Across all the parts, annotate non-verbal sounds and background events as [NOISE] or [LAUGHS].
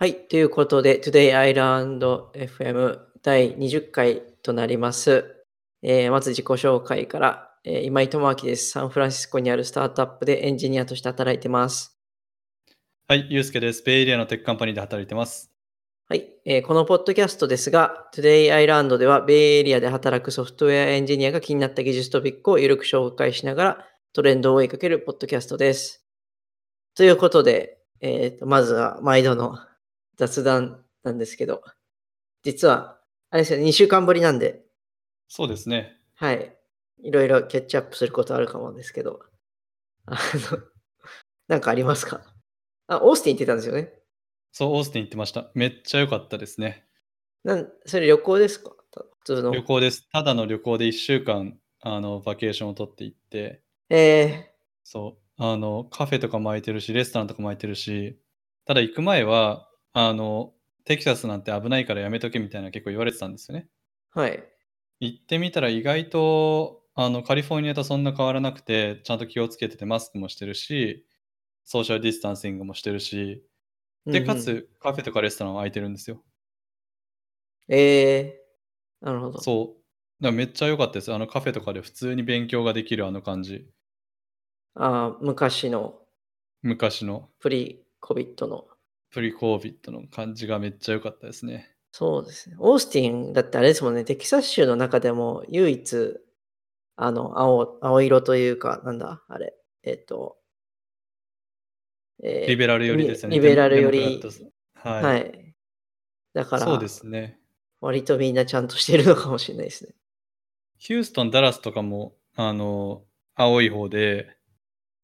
はい。ということで、Today I Learned FM 第20回となります。えー、まず自己紹介から、えー、今井智明です。サンフランシスコにあるスタートアップでエンジニアとして働いてます。はい。ゆうすけです。ベイエリアのテックカンパニーで働いてます。はい、えー。このポッドキャストですが、Today Island ではベイエリアで働くソフトウェアエンジニアが気になった技術トピックをゆるく紹介しながらトレンドを追いかけるポッドキャストです。ということで、えーとまずは毎度の雑談なんですけど、実は、あれですよね、2週間ぶりなんで。そうですね。はい。いろいろキャッチアップすることあるかもですけど、あの、[LAUGHS] なんかありますか？あ、オースティン行ってたんですよね。そう、オースティン行ってました。めっちゃ良かったですね。なんそれ旅行ですか？普通の。旅行です。ただの旅行で1週間、あの、バケーションを取って行って。ええー、そう。あの、カフェとかも空いてるし、レストランとかも空いてるし、ただ行く前は、あの、テキサスなんて危ないからやめとけみたいな結構言われてたんですよね。はい。行ってみたら意外とあのカリフォルニアとそんな変わらなくて、ちゃんと気をつけててマスクもしてるし、ソーシャルディスタンシングもしてるし、で、かつカフェとかレストランは空いてるんですよ。ええー、なるほど。そう。だからめっちゃ良かったです。あのカフェとかで普通に勉強ができるあの感じ。ああ、昔の。昔の。プリコビットの。プリコービットの感じがめっちゃ良かったですね。そうですね。オースティンだってあれですもんね、テキサス州の中でも唯一、あの、青、青色というか、なんだ、あれ、えっ、と、えー、リベラル寄りですね。リベラル寄り。はい。はい。だから、そうですね。割とみんなちゃんとしてるのかもしれないですね。ヒューストン、ダラスとかも、あの、青い方で、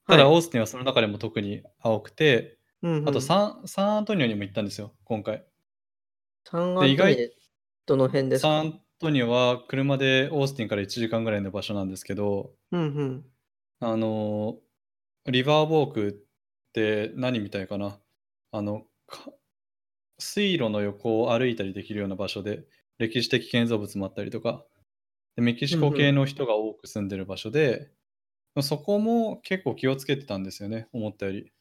ただ、オースティンはその中でも特に青くて、うんうあとサン、サンアントニオにも行ったんですよ、今回。サンアントニオどの辺ですサンアントニオは車でオースティンから1時間ぐらいの場所なんですけど、うんうん。あの、リバーウォークって何みたいかな。あの、水路の横を歩いたりできるような場所で、歴史的建造物もあったりとか、でメキシコ系の人が多く住んでる場所で、そこも結構気をつけてたんですよね、思ったより。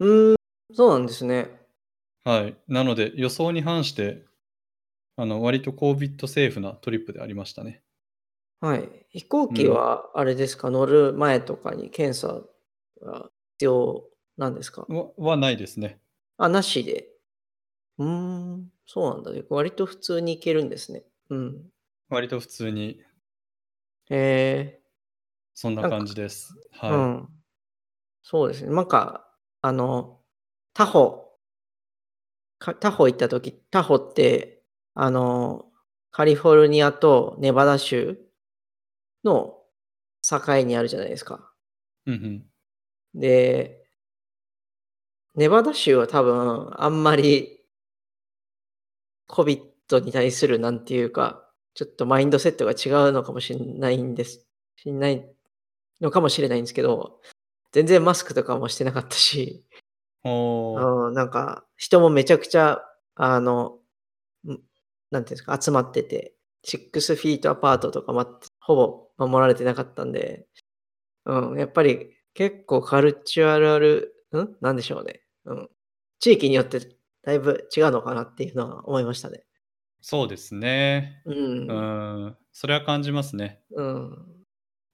うーん、そうなんですね。はい。なので、予想に反して、あの、割と COVID セーフなトリップでありましたね。はい。飛行機はあれですか、乗る前とかに検査が必要なんですか？ははないですね。あ、なしで。うーん、そうなんだね。割と普通に行けるんですね。うん。割と普通に。へえ。そんな感じです。はい。うん。そうですね。なんかあの、タホかタホ行った時、タホって、あの、カリフォルニアとネバダ州の境にあるじゃないですか。うんうんで、ネバダ州は多分あんまり COVID に対するなんていうか、ちょっとマインドセットが違うのかもしれないんです。しんないのかもしれないんですけど、全然マスクとかもしてなかったし、うん、なんか人もめちゃくちゃ、あの、なんていうんですか、集まってて、6フィートアパートとか、ま、ほぼ守られてなかったんで、うん、やっぱり結構カルチュアル、ん？なんでしょうね。うん。地域によってだいぶ違うのかなっていうのは思いましたね。そうですね。うん。うん、それは感じますね。うん。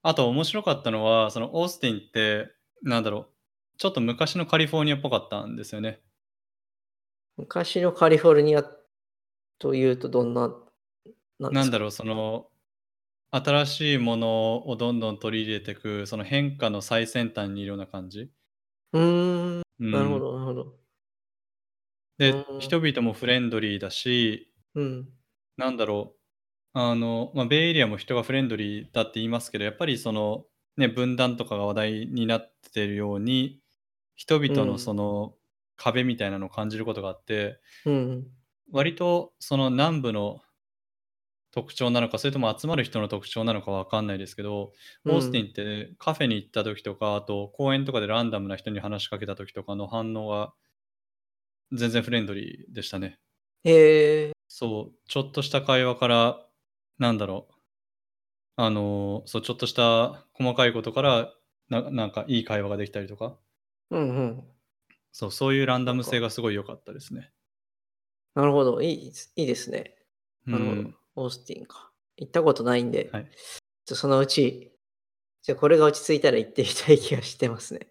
あと面白かったのは、そのオースティンって、なんだろう、ちょっと昔のカリフォルニアっぽかったんですよね。昔のカリフォルニアというとどんな、なんだろう、その、新しいものをどんどん取り入れていく、その変化の最先端にいるような感じ。うーん、なるほどなるほど。で、人々もフレンドリーだし、うん。なんだろう、あの、まあ、ベイエリアも人がフレンドリーだって言いますけど、やっぱりその、ね、分断とかが話題になってるように、人々のその壁みたいなのを感じることがあって、うん。割とその南部の特徴なのか、それとも集まる人の特徴なのかわかんないですけど、オースティンってカフェに行った時とか、あと公園とかでランダムな人に話しかけた時とかの反応は全然フレンドリーでしたね。へえ。そう、ちょっとした会話からなんだろう。あの、そう、ちょっとした細かいことから、ななんかいい会話ができたりとか。うんうん。そう、そういうランダム性がすごい良かったですね。なるほど。いいいいですね。なるほど。うん。オースティンか。行ったことないんで、はい。そのうち、じゃあこれが落ち着いたら行ってみたい気がしてますね。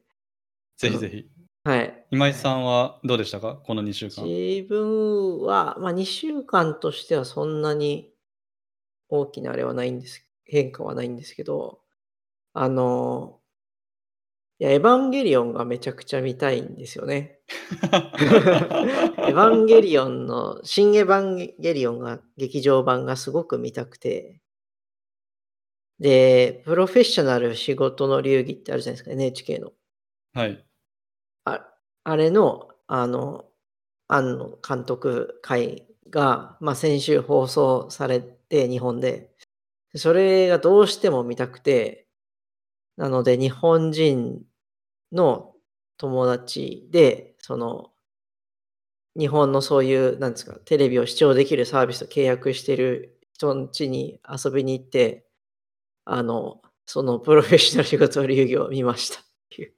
ぜひぜひ。はい。今井さんはどうでしたか？この2週間。自分は、まあ、2週間としてはそんなに大きなあれはないんです、変化はないんですけど、あの、いや、エヴァンゲリオンがめちゃくちゃ見たいんですよね。[LAUGHS] エヴァンゲリオンの、新エヴァンゲリオンが劇場版がすごく見たくて、で、プロフェッショナル仕事の流儀ってあるじゃないですか、NHK の。はい。ああれの、あの、庵野監督会が、まあ、先週放送されて、日本で。それがどうしても見たくて、なので、日本人の友達で、その、日本のそういう、なんですか、テレビを視聴できるサービスと契約してる人ん家に遊びに行って、あの、そのプロフェッショナル仕事の流儀を見ましたっていう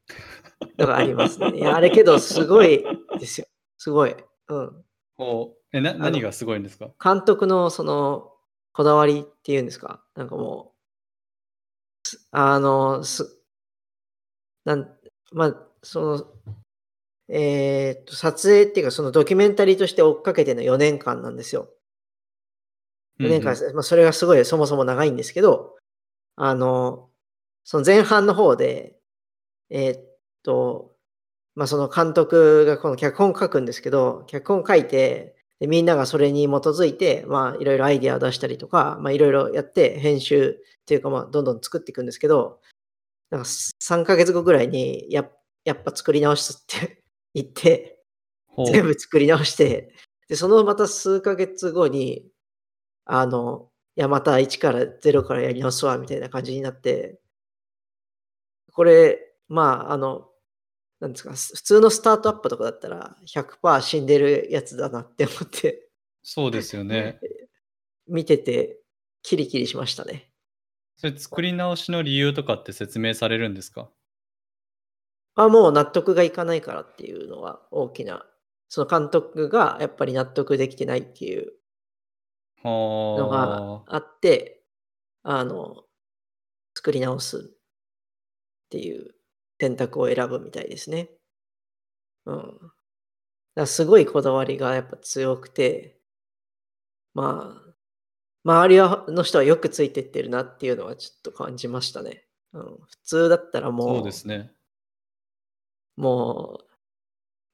のがありますね。[LAUGHS] いや、あれけど、すごいですよ。すごい。うん。こうえなの何がすごいんですか？監督のその、こだわりっていうんですか？なんかもう、すあの、す、なん、まあ、その、えーっと、撮影っていうか、そのドキュメンタリーとして追っかけての4年間なんですよ。4年間ですね、まあ、それがすごいそもそも長いんですけど、あの、その前半の方で、えーっと、まあ、その監督がこの脚本書くんですけど、脚本書いて、でみんながそれに基づいて、まあ、いろいろアイディアを出したりとか、まあ、いろいろやって、編集っていうか、まあ、どんどん作っていくんですけど、なんか3ヶ月後ぐらいに、ややっぱ作り直すって [LAUGHS] 言って、全部作り直して、で、そのまた数ヶ月後に、あの、いや、また1から0からやり直すわ、みたいな感じになって、これ、まあ、あの、なんですか、す普通のスタートアップとかだったら100%死んでるやつだなって思って、そうですよね。[LAUGHS] 見てて、キリキリしましたね。それ作り直しの理由とかって説明されるんですか？あ、もう納得がいかないからっていうのは大きな、その監督がやっぱり納得できてないっていうのがはあ。あって、あの、作り直すっていう選択を選ぶみたいですね。うん。だすごいこだわりがやっぱ強くて、まあ、周りはの人はよくついてってるなっていうのはちょっと感じましたね。うん、普通だったらもう、そうですね。もう、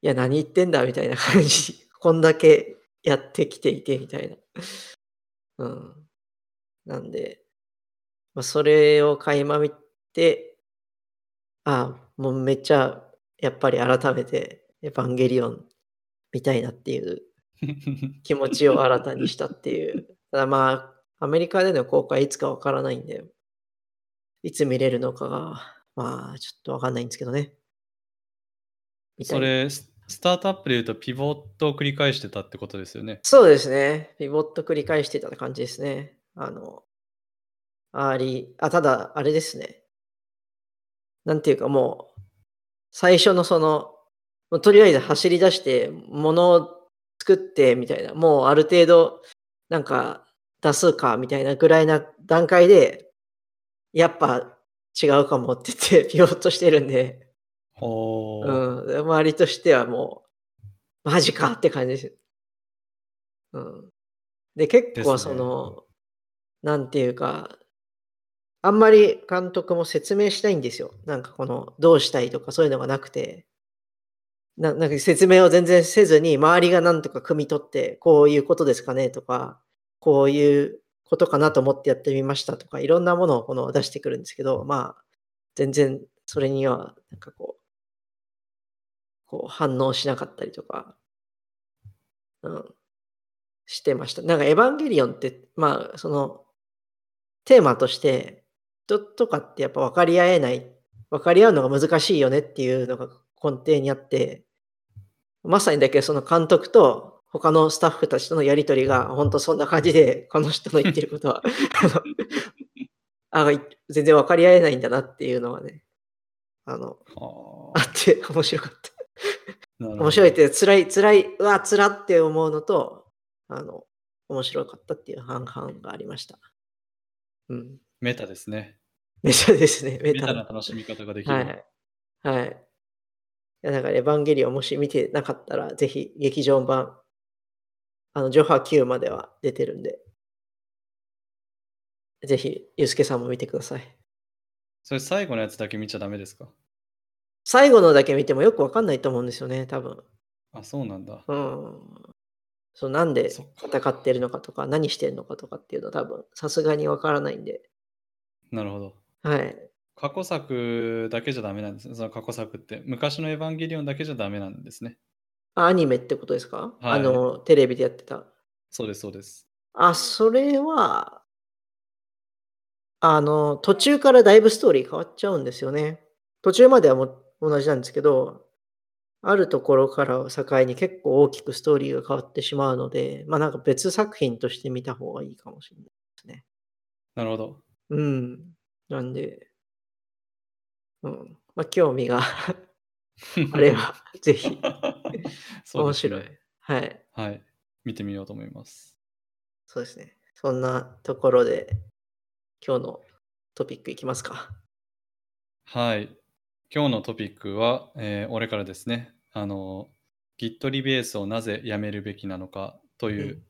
いや、何言ってんだみたいな感じ。[LAUGHS] こんだけやってきていてみたいな。うん。なんで、まあ、それを垣間見て、あもうめっちゃ、やっぱり改めて、エヴァンゲリオン見たいなっていう [LAUGHS] 気持ちを新たにしたっていう。ただまあ、アメリカでの公開いつかわからないんで、いつ見れるのかが、まあ、ちょっとわかんないんですけどね。それ、ススタートアップで言うとピボットを繰り返してたってことですよね。そうですね。ピボット繰り返してた感じですね。あの、あり、あ、ただ、あれですね。なんていうかもう、最初のその、とりあえず走り出して、物を作ってみたいな、もうある程度、なんか出すかみたいなぐらいな段階で、やっぱ違うかもって言って [LAUGHS] ピボットしてるんで、ほう。うん、周りとしてはもう、マジかって感じです。うん。で、結構その、なんていうか、あんまり監督も説明したいんですよ。なんかこの、どうしたいとかそういうのがなくて、ななんか説明を全然せずに、周りがなんとか汲み取って、こういうことですかねとか、こういうことかなと思ってやってみましたとか、いろんなものをこの出してくるんですけど、まあ、全然それには、なんかこう、こう反応しなかったりとか、うん、してました。なんかエヴァンゲリオンって、まあ、その、テーマとして、人とかってやっぱ分かり合えない、分かり合うのが難しいよねっていうのが根底にあって、まさにだけどその監督と他のスタッフたちとのやりとりが本当そんな感じで、この人の言ってることは、[LAUGHS] あ全然分かり合えないんだなっていうのはね、あの、はあって面白かった。面白いって、辛い、辛い、うわ、辛って思うのと、あの、面白かったっていう半々がありました。うん。メタですね。[LAUGHS] メタですね。メ [LAUGHS] メタタな楽しみ方ができる。はい。はい。いやだから、エヴァンゲリオンもし見てなかったら、ぜひ劇場版、あの、ジョハ Q までは出てるんで、ぜひ、ユうスケさんも見てください。それ最後のやつだけ見ちゃダメですか？最後のだけ見てもよくわかんないと思うんですよね、多分。あ、そうなんだ。うん。そう、なんで戦ってるのかとか、何してるのかとかっていうのは多分、さすがにわからないんで。なるほど。はい。過去作だけじゃダメなんですね。その過去作って。昔のエヴァンゲリオンだけじゃダメなんですね。あアニメってことですか、はいあの、テレビでやってた。そうです、そうです。あ、それは、あの、途中からだいぶストーリー変わっちゃうんですよね。途中まではもう同じなんですけど、あるところからを境に結構大きくストーリーが変わってしまうので、まあなんか別作品として見た方がいいかもしれないですね。なるほど。うん。なんで、うん。まあ興味があれば、[LAUGHS] ぜひ、面白い。はい。はい。見てみようと思います。そうですね。そんなところで、今日のトピックいきますか。はい。今日のトピックは、えー俺からですね。あの、Git リベースをなぜやめるべきなのかという、うん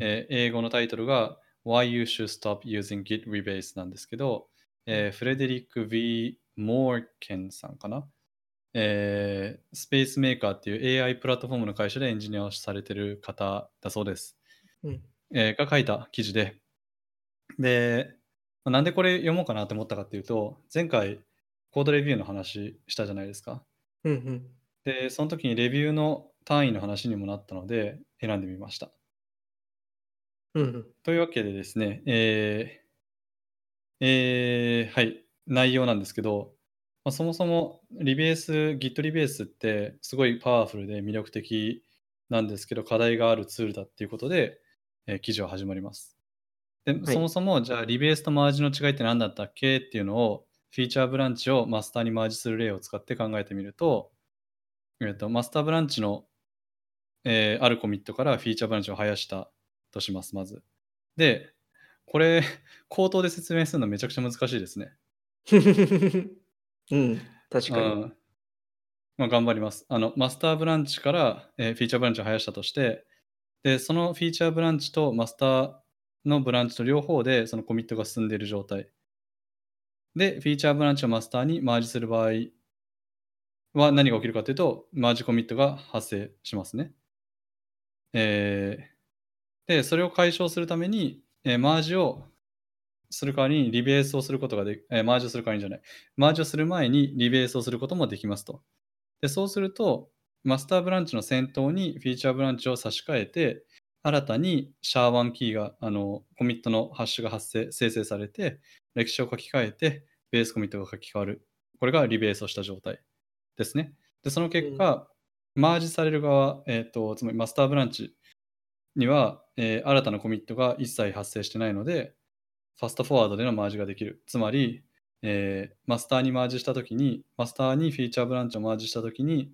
えー英語のタイトルが Why You Should Stop Using Git Rebase なんですけど、えーフレデリック・ V・ モーケンさんかな、えースペースメーカーっていう AI プラットフォームの会社でエンジニアをされてる方だそうです。うん。えーが書いた記事で、で、まあなんでこれ読もうかなと思ったかっていうと、前回コードレビューの話したじゃないですか。うんうん。で、その時にレビューの単位の話にもなったので選んでみました。うんうん。というわけでですね、えーえーはい、内容なんですけど、まあ、そもそもリベース、Git リベースってすごいパワフルで魅力的なんですけど、課題があるツールだっていうことで、えー記事は始まります。で、いそもそもじゃあリベースとマージの違いって何だったっけっていうのをフィーチャーブランチをマスターにマージする例を使って考えてみると、えーとマスターブランチの、えーあるコミットからフィーチャーブランチを生やしたとします、まず。で、これ、[LAUGHS] 口頭で説明するのめちゃくちゃ難しいですね。[LAUGHS] うん、確かに。うんまあ、頑張ります。あの、マスターブランチから、えーフィーチャーブランチを生やしたとして、で、そのフィーチャーブランチとマスターのブランチと両方でそのコミットが進んでいる状態。で、フィーチャーブランチをマスターにマージする場合は何が起きるかというと、マージコミットが発生しますね。えーで、それを解消するために、えーマージをする代わりにリベースをすることができ、えーマージをする代わりにじゃない。マージをする前にリベースをすることもできますと。で、そうすると、マスターブランチの先頭にフィーチャーブランチを差し替えて、新たにシャーワンキーが、あの、コミットのハッシュが発生、生成されて、歴史を書き換えて、ベースコミットが書き換わる。これがリベースをした状態ですね。で、その結果、マージされる側、えっ、と、つまりマスターブランチには、えー新たなコミットが一切発生してないので、ファストフォワードでのマージができる。つまり、えーマスターにマージしたときに、マスターにフィーチャーブランチをマージしたときに、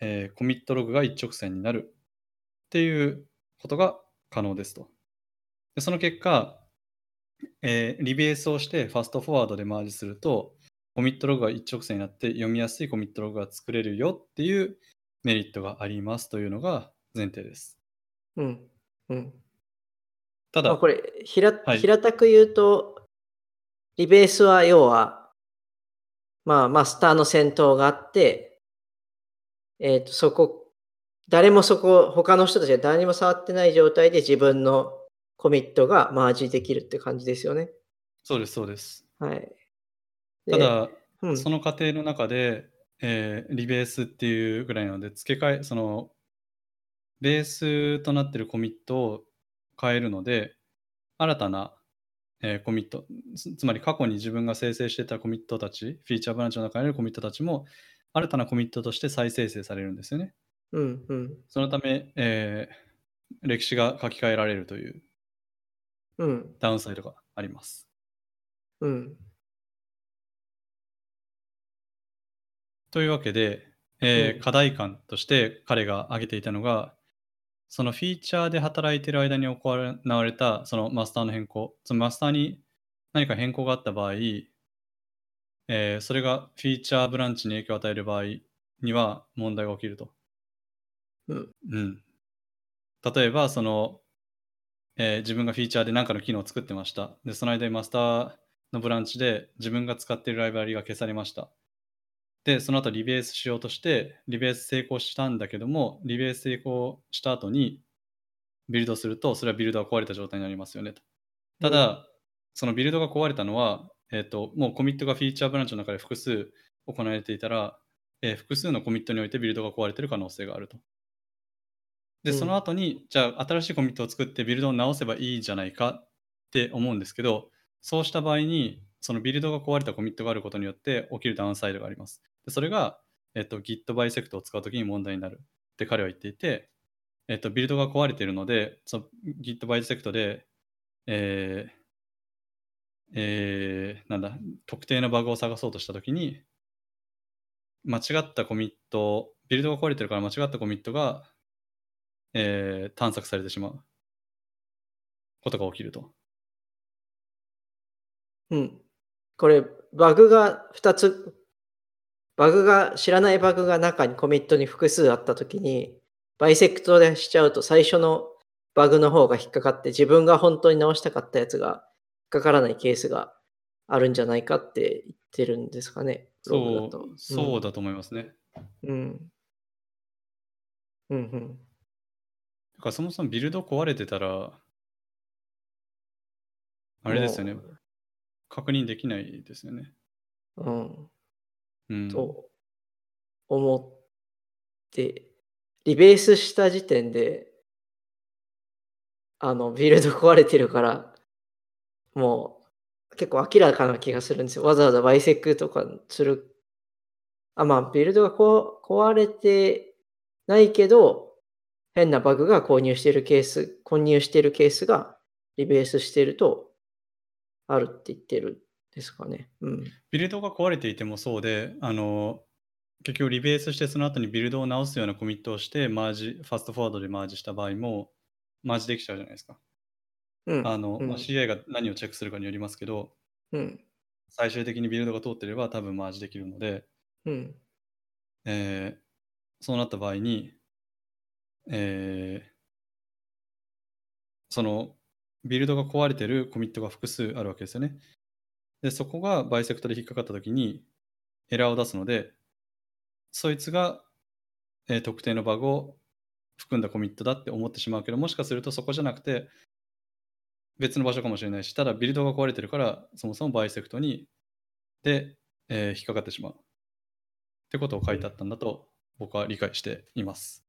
えーコミットログが一直線になるっていうことが可能ですと。でその結果、えーリベースをしてファストフォワードでマージすると、コミットログが一直線になって読みやすいコミットログが作れるよっていうメリットがありますというのが前提です。うん。うん。ただ、まあ、これ、平はい平たく言うと、リベースは要は、まあ、マスターの先頭があって、えっ、と、そこ、誰もそこ、他の人たちが誰にも触ってない状態で自分のコミットがマージできるって感じですよね。そうです、そうです。はい。でた、だ、うん、その過程の中で、えーリベースっていうぐらいなので、付け替え、その、ベースとなっているコミットを変えるので、新たな、えーコミット、つつまり過去に自分が生成していたコミットたち、フィーチャーブランチの中にあるコミットたちも、新たなコミットとして再生成されるんですよね。うん、うん、そのため、えー歴史が書き換えられるといううん、ダウンサイドがあります。うん、というわけで、えーうん課題感として彼が挙げていたのが、そのフィーチャーで働いている間に行われたそのマスターの変更、そのマスターに何か変更があった場合、えーそれがフィーチャーブランチに影響を与える場合には問題が起きると。うんうん。例えば、その、えー自分がフィーチャーで何かの機能を作ってました。で、その間にマスターのブランチで自分が使っているライブラリが消されました。で、その後リベースしようとして、リベース成功したんだけども、リベース成功した後にビルドすると、それはビルドが壊れた状態になりますよねと。ただ、そのビルドが壊れたのは、えっ、と、もうコミットがフィーチャーブランチの中で複数行われていたら、えー複数のコミットにおいてビルドが壊れている可能性があると。で、うんその後に、じゃあ新しいコミットを作ってビルドを直せばいいじゃないかって思うんですけど、そうした場合に、そのビルドが壊れたコミットがあることによって起きるダウンサイドがあります。でそれが、えっと、Git バイセクトを使うときに問題になるって彼は言っていて、えっと、ビルドが壊れているので、その Git bisect で、えーえーなんだ、特定のバグを探そうとしたときに、間違ったコミット、ビルドが壊れてるから間違ったコミットが、えー探索されてしまうことが起きると。うん。これ、バグが2つ、バグが、知らないバグが中にコミットに複数あったときに、 bisect でしちゃうと最初のバグの方が引っかかって、自分が本当に直したかったやつが引っかからないケースがあるんじゃないかって言ってるんですかね。そうだと。そうだと思いますね。うん。うんうん。だからそもそもビルド壊れてたら、あれですよねも。確認できないですよね。う。うん。と思って、リベースした時点で、あの、ビルド壊れてるから、もう結構明らかな気がするんですよ。わざわざバイセックとかする。あ、まあ、ビルドがこ壊れてないけど、変なバグが購入してるケース、混入してるケースがリベースしてると、あるって言ってるですかね。うん。ビルドが壊れていてもそうで、あの、結局リベースしてその後にビルドを直すようなコミットをして、マージ、ファストフォワードでマージした場合も、マージできちゃうじゃないですか。うん。あの、うんまあ、CI が何をチェックするかによりますけど、うん。最終的にビルドが通ってれば多分マージできるので、うん。えーそうなった場合に、えーそのビルドが壊れてるコミットが複数あるわけですよね。で、そこが bisect で引っかかったときにエラーを出すので、そいつが、えー特定のバグを含んだコミットだって思ってしまうけど、もしかするとそこじゃなくて別の場所かもしれないし、ただビルドが壊れてるから、そもそも bisect にで、えー引っかかってしまう。ってことを書いてあったんだと僕は理解しています。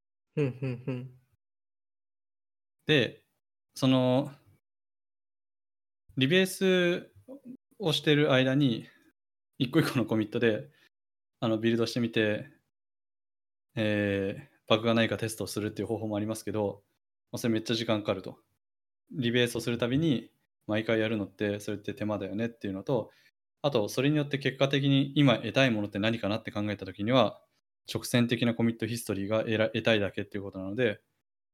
で、その、リベースをしている間に、一個一個のコミットで、あの、ビルドしてみて、えーバグがないかテストをするっていう方法もありますけど、まあそれめっちゃ時間かかると。リベースをするたびに、毎回やるのって、それって手間だよねっていうのと、あと、それによって結果的に今得たいものって何かなって考えたときには、直線的なコミットヒストリーが得たいだけっていうことなので、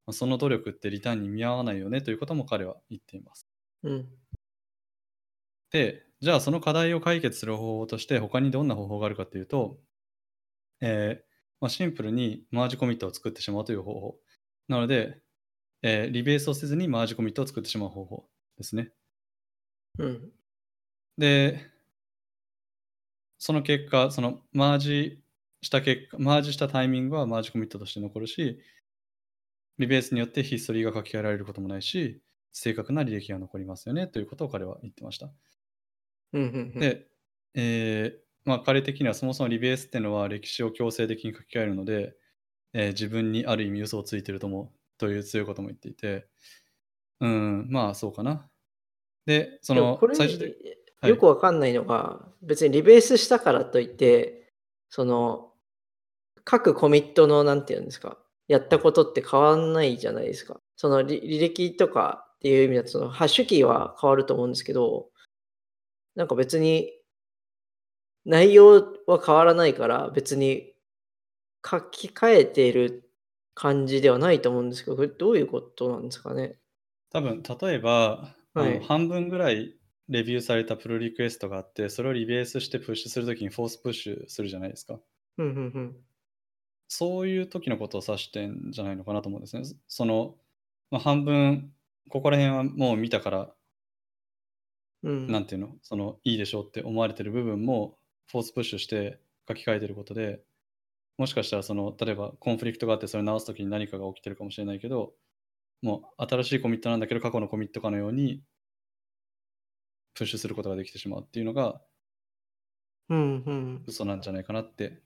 まあその努力ってリターンに見合わないよねということも彼は言っています。うん。で、じゃあその課題を解決する方法として他にどんな方法があるかというと、えーまあ、シンプルにマージコミットを作ってしまうという方法。なので、えーリベースをせずにマージコミットを作ってしまう方法ですね。うん。で、その結果、そのマージした結果、マージしたタイミングはマージコミットとして残るし、リベースによってヒストリーが書き換えられることもないし、正確な履歴が残りますよねということを彼は言ってました。うん。うん。で、えーまあ、彼的にはそもそもリベースっていうのは歴史を強制的に書き換えるので、えー自分にある意味嘘をついてるともという強いことも言っていて、うん、まあそうかな。で、その最終よくわかんないのが、別にリベースしたからといって、その、各コミットの、なんていうんですか、やったことって変わんないじゃないですか。その履履歴とかっていう意味だと、そのハッシュキーは変わると思うんですけど、なんか別に、内容は変わらないから、別に書き換えている感じではないと思うんですけど、これどういうことなんですかね？多分、例えば、はい。半分ぐらいレビューされた pull request があって、それを rebase してプッシュするときに force push するじゃないですか。うんうんうん。そういう時のことを指してんじゃないのかなと思うんですね。その、まあ、半分、ここら辺はもう見たから、うん。なんていうの、そのいいでしょうって思われてる部分も force push して書き換えてることで、もしかしたらその、例えばコンフリクトがあってそれ直すときに何かが起きてるかもしれないけど、もう新しいコミットなんだけど過去のコミットかのようにプッシュすることができてしまうっていうのがうんうん。嘘なんじゃないかなって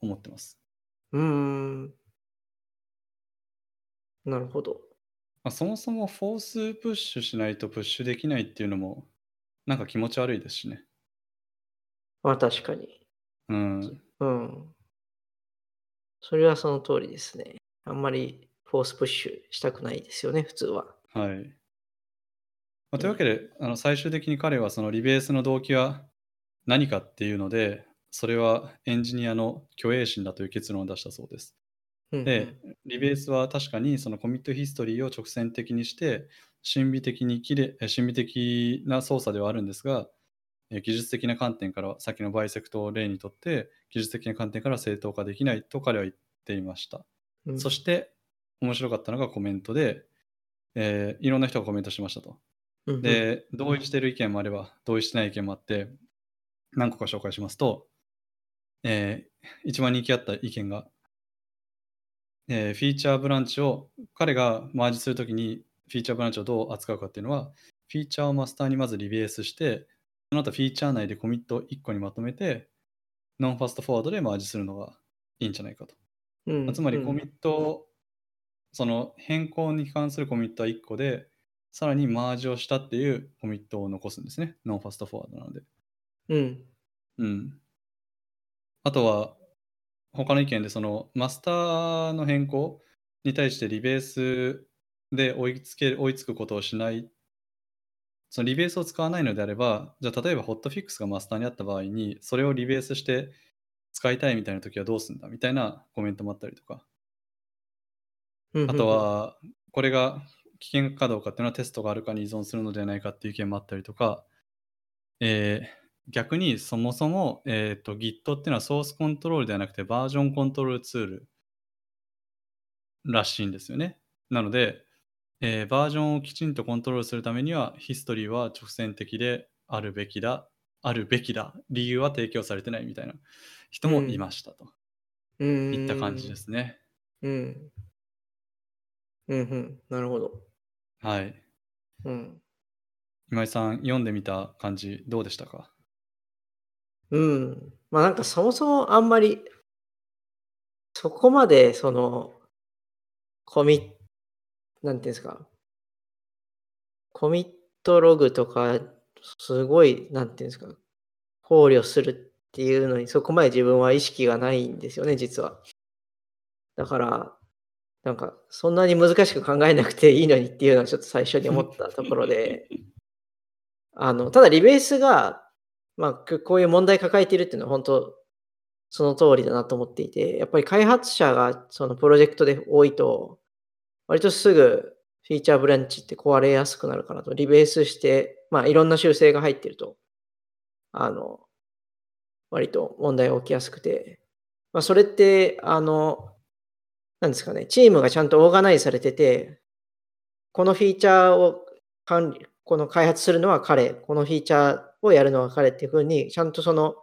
思ってます。うーん。なるほど。まあ、そもそもフォースプッシュしないとプッシュできないっていうのもなんか気持ち悪いですしね。まあ確かに。うん。うん。それはその通りですね。あんまり force push したくないですよね、普通は。はい。まあ、というわけで、あの最終的に彼はその rebase の動機は何かっていうので、それはエンジニアの虚栄心だという結論を出したそうです。うんうんで、 rebase は確かにその commit history を直線的にして、審美的にきれえ審美的な操作ではあるんですが、え技術的な観点からは、さっきの bisect を例にとって、技術的な観点から正当化できないと彼は言っていました。うんそして、面白かったのがコメントで、えーいろんな人がコメントしましたと。で、同意している意見もあれば、同意してない意見もあって、何個か紹介しますと、えー一番人気あった意見が、えーフィーチャーブランチを、彼がマージするときにフィーチャーブランチをどう扱うかっていうのは、フィーチャーをマスターにまずリベースして、その後フィーチャー内でコミットを1個にまとめて、ノンファストフォワードでマージするのがいいんじゃないかと。うんつまりコミうんットを、その変更に関するコミットは1個で、さらにマージをしたっていうコミットを残すんですね。ノンファストフォワードなので。うん。うん。あとは、他の意見で、そのマスターの変更に対してリベースで追いつけ追いつくことをしない。そのリベースを使わないのであれば、じゃあ例えばホットフィックスがマスターにあった場合に、それをリベースして使いたいみたいな時はどうするんだみたいなコメントもあったりとか。うんあと、は、これが危険かどうかっていうのはテストがあるかに依存するのではないかっていう意見もあったりとか、えー逆にそもそも、えーと Git っていうのはソースコントロールではなくてバージョンコントロールツールらしいんですよね。なので、えーバージョンをきちんとコントロールするためには、ヒストリーは直線的であるべきだ、あるべきだ、理由は提供されてないみたいな人もいましたとうん。いった感じですね。うん。うんうん。なるほど。はい。うん。今井さん、読んでみた感じ、どうでしたか？うん。まあなんかそもそもあんまり、そこまでその、コミッ、なんていうんですか、コミットログとか、すごい、なんていうんですか、考慮するっていうのに、そこまで自分は意識がないんですよね、実は。だから、なんか、そんなに難しく考えなくていいのにっていうのはちょっと最初に思ったところで、[LAUGHS] あの、ただリベースが、まあ、ここういう問題抱えているっていうのは本当、その通りだなと思っていて、やっぱり開発者がそのプロジェクトで多いと、割とすぐフィーチャーブランチって壊れやすくなるかなと、リベースして、まあいろんな修正が入ってると、あの、割と問題が起きやすくて、まあそれって、あの、なんですかね、チームがちゃんとオーガナイズされてて、このフィーチャーを管理、この開発するのは彼、このフィーチャーをやるのは彼っていうふうに、ちゃんとその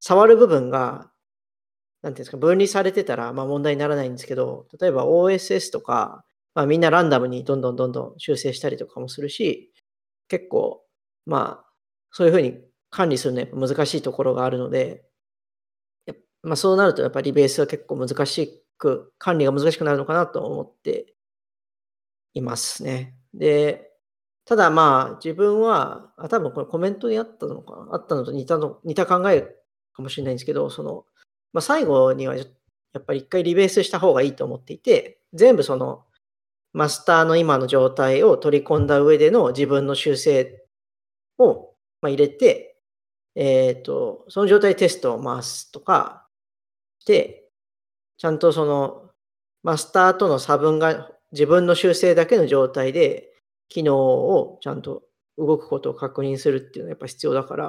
触る部分が、なんていうんですか、分離されてたら、まあ問題にならないんですけど、例えば OSS とか、まあみんなランダムにどんどんどんどん修正したりとかもするし、結構、まあ、そういうふうに管理するのは難しいところがあるので、まあそうなるとやっぱりリベースは結構難しく、管理が難しくなるのかなと思っていますね。で、ただまあ自分は、あ多分これコメントにあったのかな？あったのと似たの、似た考えかもしれないんですけど、その、まあ最後にはやっぱり一回リベースした方がいいと思っていて、全部そのマスターの今の状態を取り込んだ上での自分の修正を入れて、えっ、と、その状態でテストを回すとかして、ちゃんとその、マスターとの差分が自分の修正だけの状態で、機能をちゃんと動くことを確認するっていうのはやっぱ必要だから、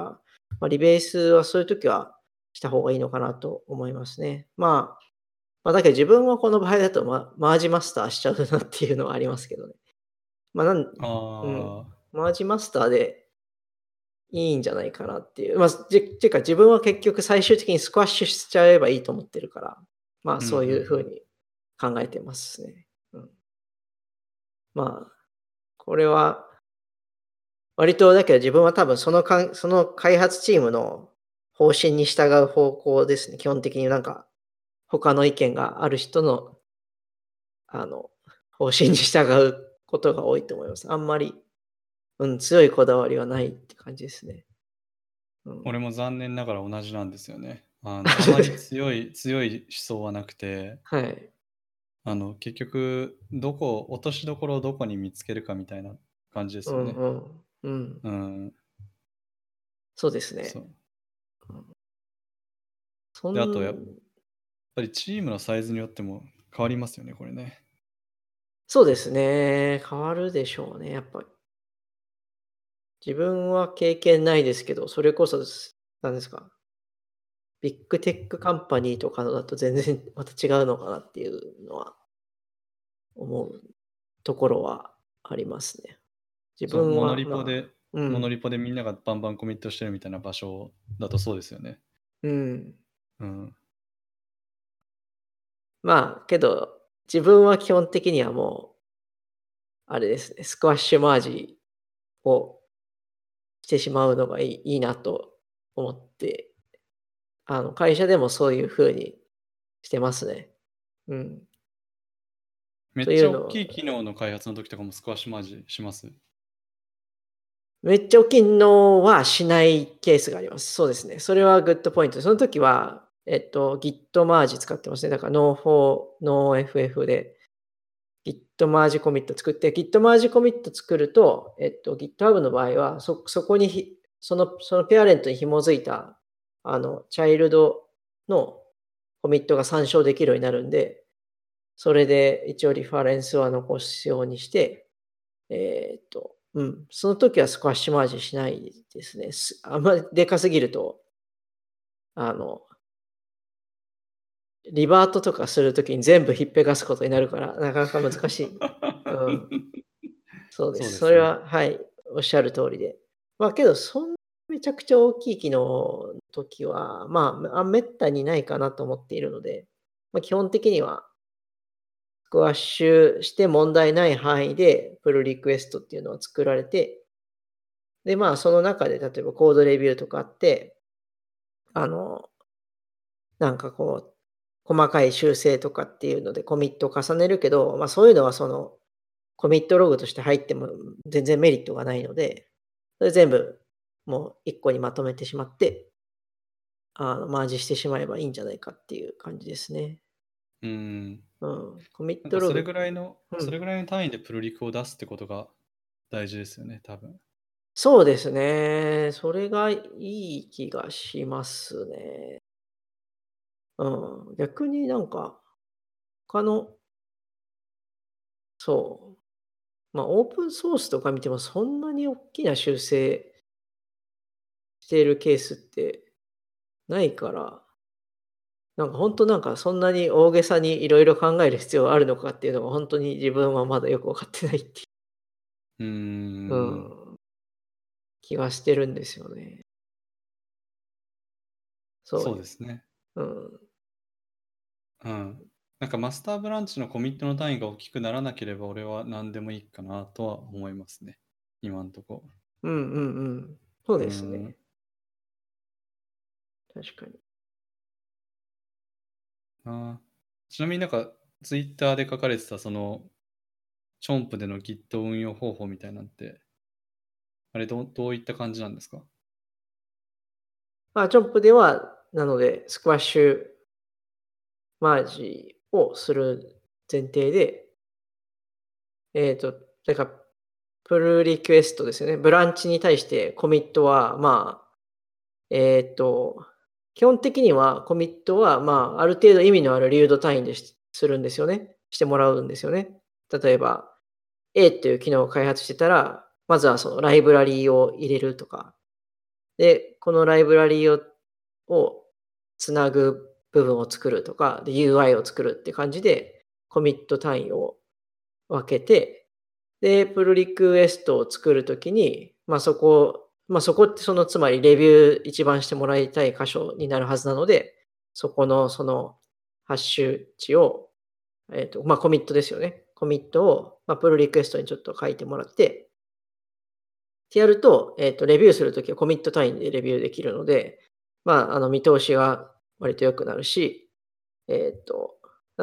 まあ、リベースはそういう時はした方がいいのかなと思いますね。まあ、まあ、だけど自分はこの場合だと、ま、マージマスターしちゃうなっていうのはありますけどね。まあ、なん、うん、マージマスターでいいんじゃないかなっていう。まあ、ていうか自分は結局最終的にスクワッシュしちゃえばいいと思ってるから、まあそういうふうに考えてますね。うん、まあ、これは割とだけど自分は多分そのかその開発チームの方針に従う方向ですね。基本的になんか他の意見がある人の、あの、方針に従うことが多いと思います。あんまり、うん、強いこだわりはないって感じですね。うん、俺も残念ながら同じなんですよね。あの [LAUGHS] あまり強い強い思想はなくて、はい、あの結局どこ落としどころをどこに見つけるかみたいな感じですよね。うん、うん、うん、そうですね。そうん、であとやぱりチームのサイズによっても変わりますよね、これね。そうですね。変わるでしょうね、やっぱり。自分は経験ないですけど、それこそ何ですか？big tech company とかのだと全然また違うのかなっていうのは思うところはありますね。自分は、 monorepo で、まあうん、 monorepo でみんながバンバンコミットしてるみたいな場所だとそうですよね。うん。うん。まあ、けど、自分は基本的にはもう、あれですね、 squash merge をしてしまうのがいいいいなと思って、あの、会社でもそういう風にしてますね。うん。めっちゃ大きい機能の開発の時とかも squash merge します？めっちゃ大きいのはしないケースがあります。そうですね。それは good point。その時は、えっと、Git マージ使ってますね。だから No4、 no-ff で Git merge commit 作って、Git merge commit 作ると、えっと、GitHub の場合は、そ、そこにその、その parent に紐づいた、あの、チャイルドのコミットが参照できるようになるんで、それで一応リファレンスは残すようにして、えー、っと、うん、その時はスクワッシュマージしないですね。あんまりでかすぎると、あの、リバートとかするときに全部ひっぺがすことになるから、なかなか難しい。うん、そうです。そですね、それは、はい、おっしゃる通りで。まあけど、そんなめちゃくちゃ大きい機能の時は、まあ、あめったにないかなと思っているので、まあ、基本的には、スクワッシュして問題ない範囲でプルリクエストっていうのは作られて、で、まあ、その中で例えばコードレビューとかあって、あの、なんかこう、細かい修正とかっていうのでコミットを重ねるけど、まあ、そういうのはそのコミットログとして入っても全然メリットがないので、それ全部もう一個にまとめてしまって、あのマージしてしまえばいいんじゃないかっていう感じですね。うん。うん。コミットログ。それぐらいの、うん、それぐらいの単位でプロリクを出すってことが大事ですよね、多分。そうですね。それがいい気がしますね。うん、逆になんか、他のそう。まあ、オープンソースとか見てもそんなに大きな修正しているケースってないから、なんか本当なんかそんなに大げさにいろいろ考える必要があるのかっていうのが本当に自分はまだよく分かってないっていう。うん。うん。気はしてるんですよね。そう。そうですね。うん。うん。なんかマスターブランチのコミットの単位が大きくならなければ俺は何でもいいかなとは思いますね。今んとこ。うんうんうん。そうですね。確かに。あちなみになんかツイッターで書かれてたそのチョンプでの Git 運用方法みたいなんて、あれどうどういった感じなんですか？まあ、チョンプでは、なので、スクワッシュマージをする前提で、えっ、ー、と、だか、プルリクエストですよね。ブランチに対してコミットは、まあ、えっ、ー、と、基本的にはコミットは、まあ、ある程度意味のある流度単位でするんですよね。してもらうんですよね。例えば、A っていう機能を開発してたら、まずはそのライブラリーを入れるとか、で、このライブラリーををつなぐ部分を作るとか、UI を作るって感じで、コミット単位を分けて、で、プルリクエストを作るときに、まあそこ、まあそこってそのつまりレビュー一番してもらいたい箇所になるはずなので、そこのそのハッシュ値を、えっ、ー、と、まあコミットですよね。コミットを、まあ、プルリクエストにちょっと書いてもらって、ってやると、えっ、ー、と、レビューするときはコミット単位でレビューできるので、まあ、あの、見通しが割と良くなるし、えっ、ー、と、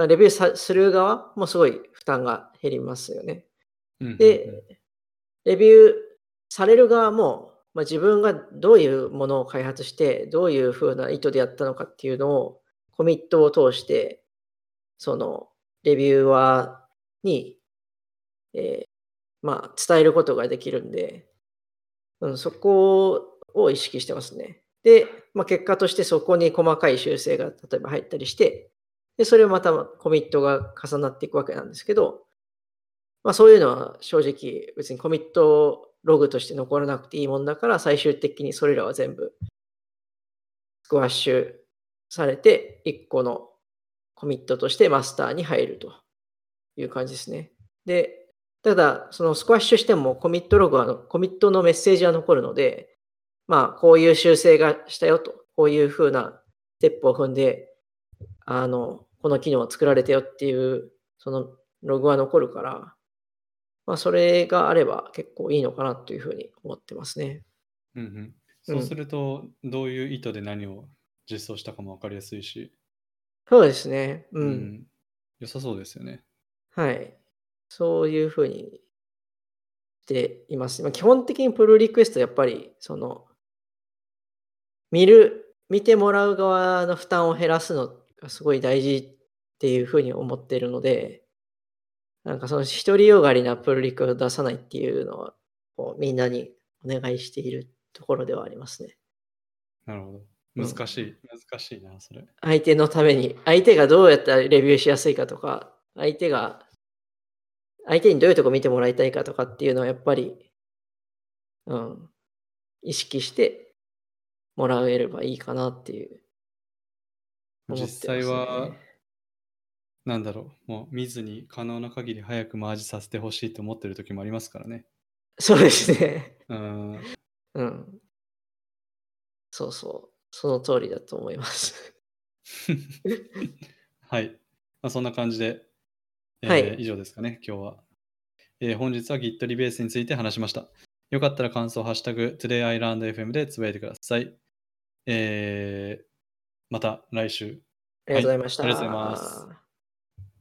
レビューする側もすごい負担が減りますよね。で、レビューされる側も、まあ、自分がどういうものを開発して、どういうふうな意図でやったのかっていうのを、コミットを通して、その、レビューアーに、えー、まあ、伝えることができるんで、うん、そこを意識してますね。で、まあ、結果としてそこに細かい修正が例えば入ったりして、で、それをまたコミットが重なっていくわけなんですけど、まあそういうのは正直別にコミットログとして残らなくていいもんだから最終的にそれらは全部スクワッシュされて1個のコミットとしてマスターに入るという感じですね。で、ただ、そのスクワッシュしてもコミットログは、コミットのメッセージは残るので、まあ、こういう修正がしたよと、こういうふうなステップを踏んで、あの、この機能を作られたよっていう、そのログは残るから、まあ、それがあれば結構いいのかなというふうに思ってますね。うんうん。そうすると、どういう意図で何を実装したかも分かりやすいし。そうですね。うん。うん、良さそうですよね。はい。そういうふうにしています。まあ、基本的にプルリクエストやっぱりその見る見てもらう側の負担を減らすのがすごい大事っていうふうに思ってるのでなんかその独りよがりなプルリクを出さないっていうのはこうみんなにお願いしているところではありますね。なるほど。難しい、うん、難しいな、それ。相手のために、相手がどうやったらレビューしやすいかとか、相手が相手にどういうとこ見てもらいたいかとかっていうのはやっぱり、うん、意識してもらえればいいかなっていう、ね、実際は、なんだろう、もう見ずに可能な限り早くマージさせてほしいと思ってる時もありますからね。そうですね。うん。うん。そうそう。その通りだと思います [LAUGHS] はい。まあ、そんな感じで、えーはい、以上ですかね、今日は。えー、本日は Git リベースについて話しました。よかったら感想、ハッシュタグ、TodayIlandFM でつぶやいてください。えー、また来週。ありがとうございました。はい、ありがとうございます。